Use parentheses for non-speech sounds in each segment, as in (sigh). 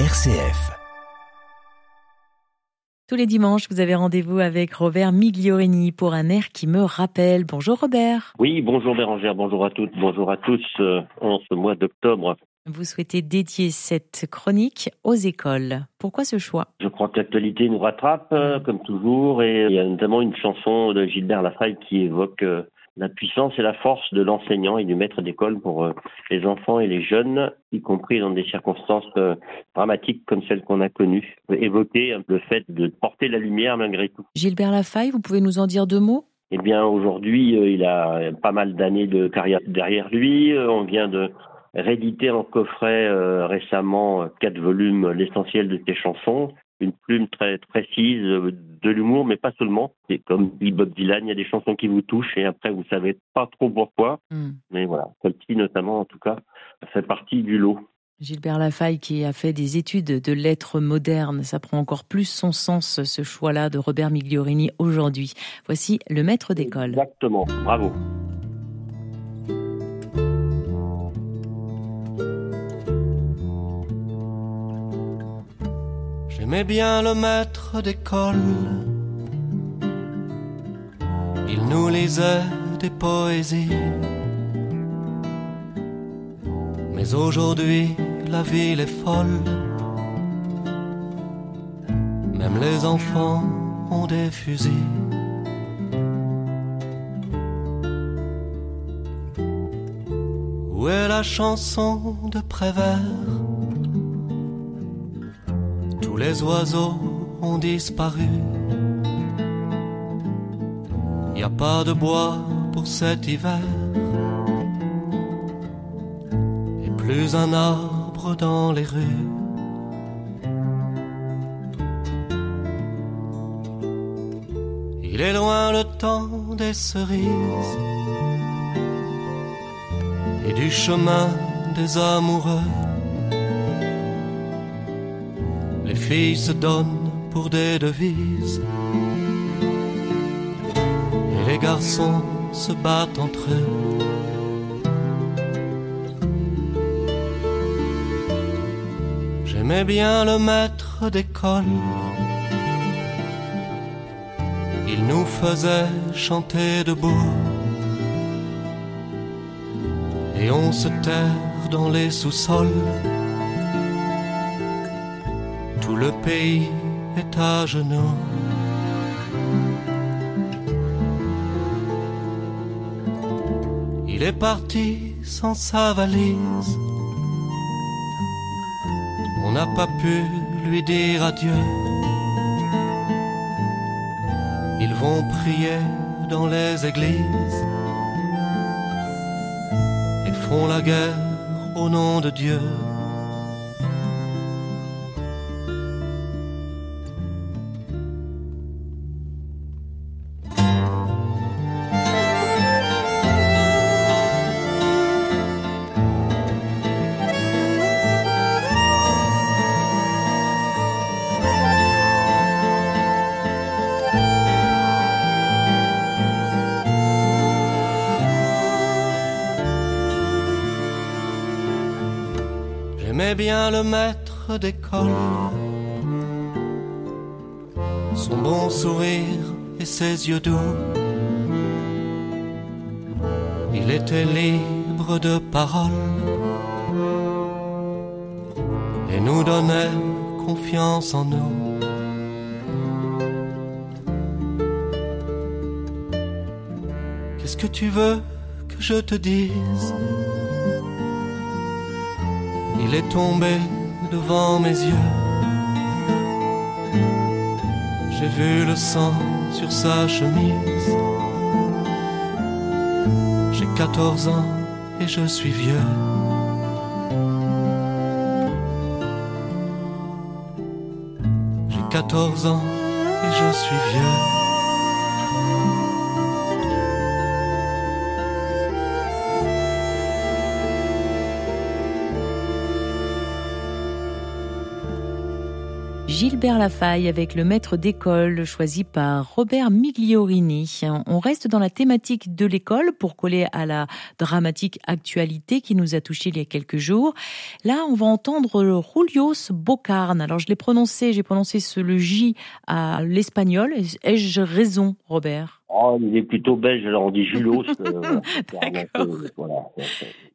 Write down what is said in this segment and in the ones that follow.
RCF. Tous les dimanches, vous avez rendez-vous avec Robert Migliorini pour un air qui me rappelle. Bonjour Robert. Oui, bonjour Bérangère, bonjour à toutes, bonjour à tous. Euh, en ce mois d'octobre, Vous souhaitez dédier cette chronique aux écoles. Pourquoi ce choix? Je crois que l'actualité nous rattrape, euh, comme toujours, et il y a notamment une chanson de Gilbert Lafayette qui évoque euh, la puissance et la force de l'enseignant et du maître d'école pour euh, les enfants et les jeunes, y compris dans des circonstances euh, dramatiques comme celles qu'on a connues. Évoquer le fait de porter la lumière malgré tout. Gilbert Lafaille, vous pouvez nous en dire deux mots? Eh bien, aujourd'hui, euh, il a pas mal d'années de carrière derrière lui. On vient de rééditer en coffret euh, récemment quatre volumes, l'essentiel de ses chansons. Une plume très précise, euh, de l'humour, mais pas seulement. C'est comme dit Bob Dylan, il y a des chansons qui vous touchent et après vous savez pas trop pourquoi. Hmm. Mais voilà, celle-ci notamment, en tout cas, fait partie du lot. Gilbert Lafaille qui a fait des études de lettres modernes, ça prend encore plus son sens ce choix-là de Robert Migliorini aujourd'hui. Voici le maître d'école. Exactement, bravo. J'aimais bien le maître d'école. Il nous lisait des poésies. Mais aujourd'hui, la ville est folle. Même les enfants ont des fusils. Où est la chanson de Prévert? Tous les oiseaux ont disparu. Y a pas de bois pour cet hiver. Et plus un arbre dans les rues. Il est loin le temps des cerises et du chemin des amoureux. Se donnent pour des devises. Et les garçons se battent entre eux. J'aimais bien le maître d'école. Il nous faisait chanter debout. Et on se terre dans les sous-sols. Le pays est à genoux. Il est parti sans sa valise. On n'a pas pu lui dire adieu. Ils vont prier dans les églises et font la guerre au nom de Dieu. Bien le maître d'école, son bon sourire et ses yeux doux. Il était libre de parole et nous donnait confiance en nous. Qu'est-ce que tu veux que je te dise? Il est tombé devant mes yeux. J'ai vu le sang sur sa chemise. J'ai 14 ans et je suis vieux. J'ai 14 ans et je suis vieux. Gilbert Lafaille avec le maître d'école choisi par Robert Migliorini. On reste dans la thématique de l'école pour coller à la dramatique actualité qui nous a touché il y a quelques jours. Là, on va entendre Julius Bocarn. Alors, je l'ai prononcé, j'ai prononcé ce, le J à l'espagnol. Ai-je raison, Robert? Oh, il est plutôt belge, alors on dit Julos. (laughs) Euh, D'accord. Voilà,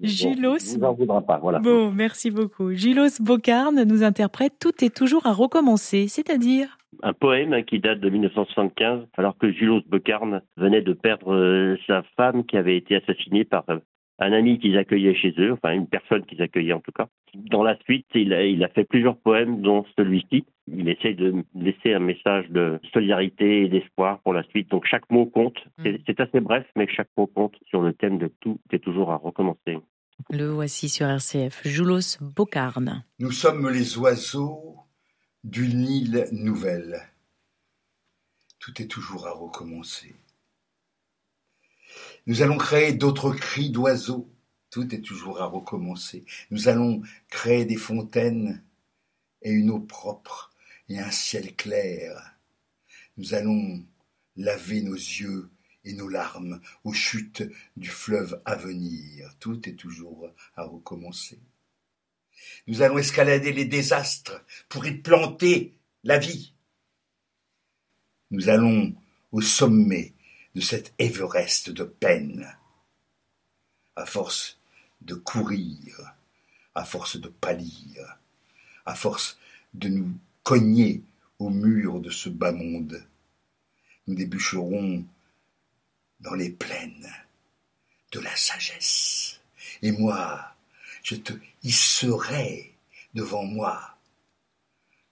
Julos. Vous en voudra pas, voilà. Bon, merci beaucoup. Julos Bocarn nous interprète Tout est toujours à recommencer, c'est-à-dire un poème qui date de 1975, alors que Julos Bocarn venait de perdre euh, sa femme qui avait été assassinée par euh, un ami qu'ils accueillaient chez eux, enfin une personne qu'ils accueillaient en tout cas. Dans la suite, il a, il a fait plusieurs poèmes, dont celui-ci. Il essaye de laisser un message de solidarité et d'espoir pour la suite. Donc chaque mot compte. Mm. C'est assez bref, mais chaque mot compte sur le thème de tout est toujours à recommencer. Le voici sur RCF, Joulos Bocarne. Nous sommes les oiseaux d'une île nouvelle. Tout est toujours à recommencer. Nous allons créer d'autres cris d'oiseaux. Tout est toujours à recommencer. Nous allons créer des fontaines et une eau propre et un ciel clair. Nous allons laver nos yeux et nos larmes aux chutes du fleuve à venir. Tout est toujours à recommencer. Nous allons escalader les désastres pour y planter la vie. Nous allons au sommet de cet Everest de peine. À force de courir, à force de pâlir, à force de nous cogner au mur de ce bas monde, nous déboucherons dans les plaines de la sagesse. Et moi, je te hisserai devant moi,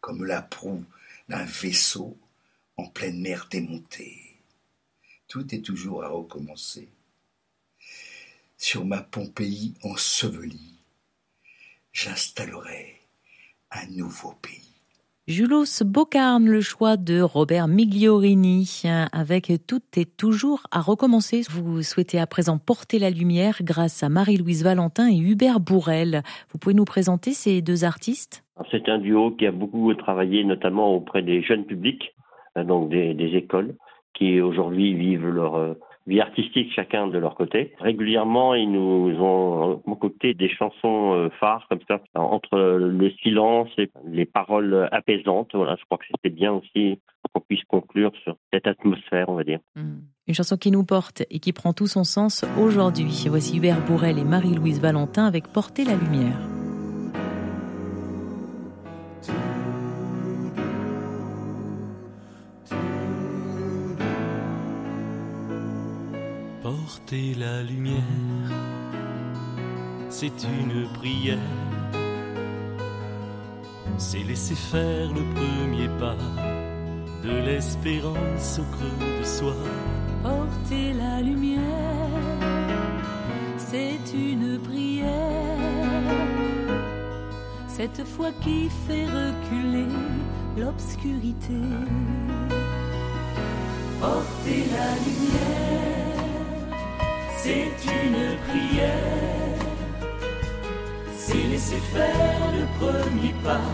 comme la proue d'un vaisseau en pleine mer démontée tout est toujours à recommencer. Sur ma Pompéi ensevelie, j'installerai un nouveau pays. Julos Bocarne, le choix de Robert Migliorini, avec Tout est toujours à recommencer. Vous souhaitez à présent porter la lumière grâce à Marie-Louise Valentin et Hubert Bourrel. Vous pouvez nous présenter ces deux artistes? C'est un duo qui a beaucoup travaillé notamment auprès des jeunes publics, donc des, des écoles qui aujourd'hui vivent leur euh, vie artistique chacun de leur côté. Régulièrement, ils nous ont concocté des chansons euh, phares comme ça, entre le silence et les paroles apaisantes. Voilà, je crois que c'était bien aussi qu'on puisse conclure sur cette atmosphère, on va dire. Hmm. Une chanson qui nous porte et qui prend tout son sens aujourd'hui. Voici Hubert Bourrel et Marie-Louise Valentin avec Porter la lumière. Porter la lumière, c'est une prière. C'est laisser faire le premier pas de l'espérance au creux de soi. Porter la lumière, c'est une prière. Cette foi qui fait reculer l'obscurité. Porter la lumière c'est une prière, c'est laisser faire le premier pas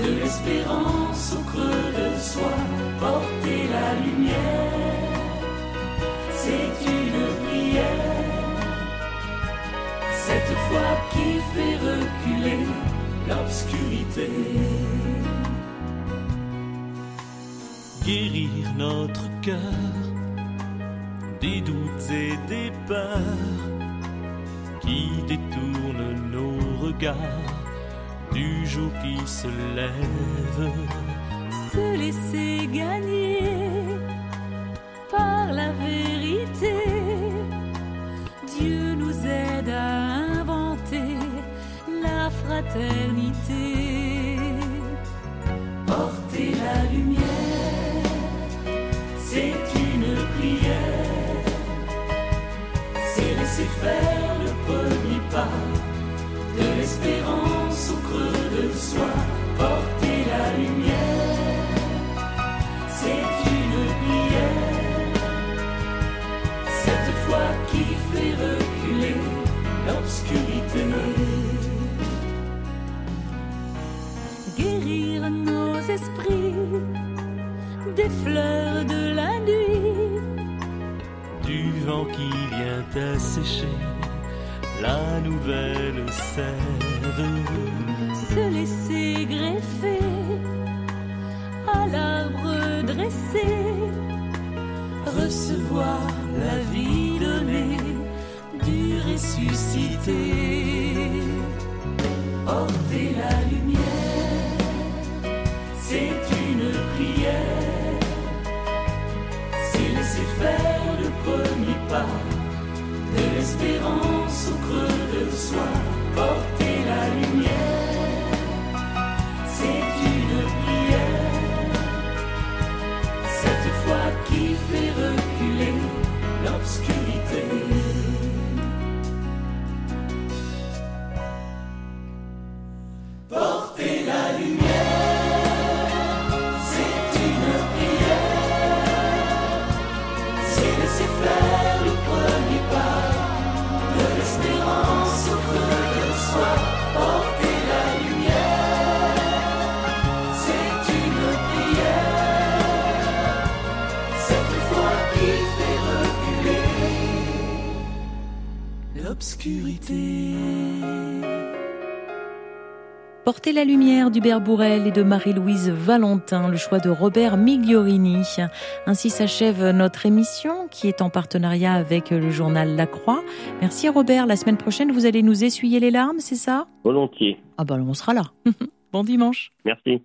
de l'espérance au creux de soi, porter la lumière, c'est une prière, cette foi qui fait reculer l'obscurité. Guérir notre cœur des doutes et des peurs qui détournent nos regards du jour qui se lève. Se laisser gagner par la vérité. Dieu nous aide à inventer la fraternité. C'est faire le premier pas de l'espérance au creux de soi, porter la lumière, c'est une prière, cette foi qui fait reculer l'obscurité. guérir nos esprits des fleurs de la nuit, du vent qui vient assécher la nouvelle sève, se laisser greffer à l'arbre dressé, recevoir la vie donnée du ressuscité, porter la lumière, de l'espérance au creux de soi, l'obscurité. Porter la lumière d'Hubert Bourrel et de Marie-Louise Valentin, le choix de Robert Migliorini. Ainsi s'achève notre émission qui est en partenariat avec le journal La Croix. Merci Robert. La semaine prochaine, vous allez nous essuyer les larmes, c'est ça? Volontiers. Ah bah on sera là. (laughs) bon dimanche. Merci.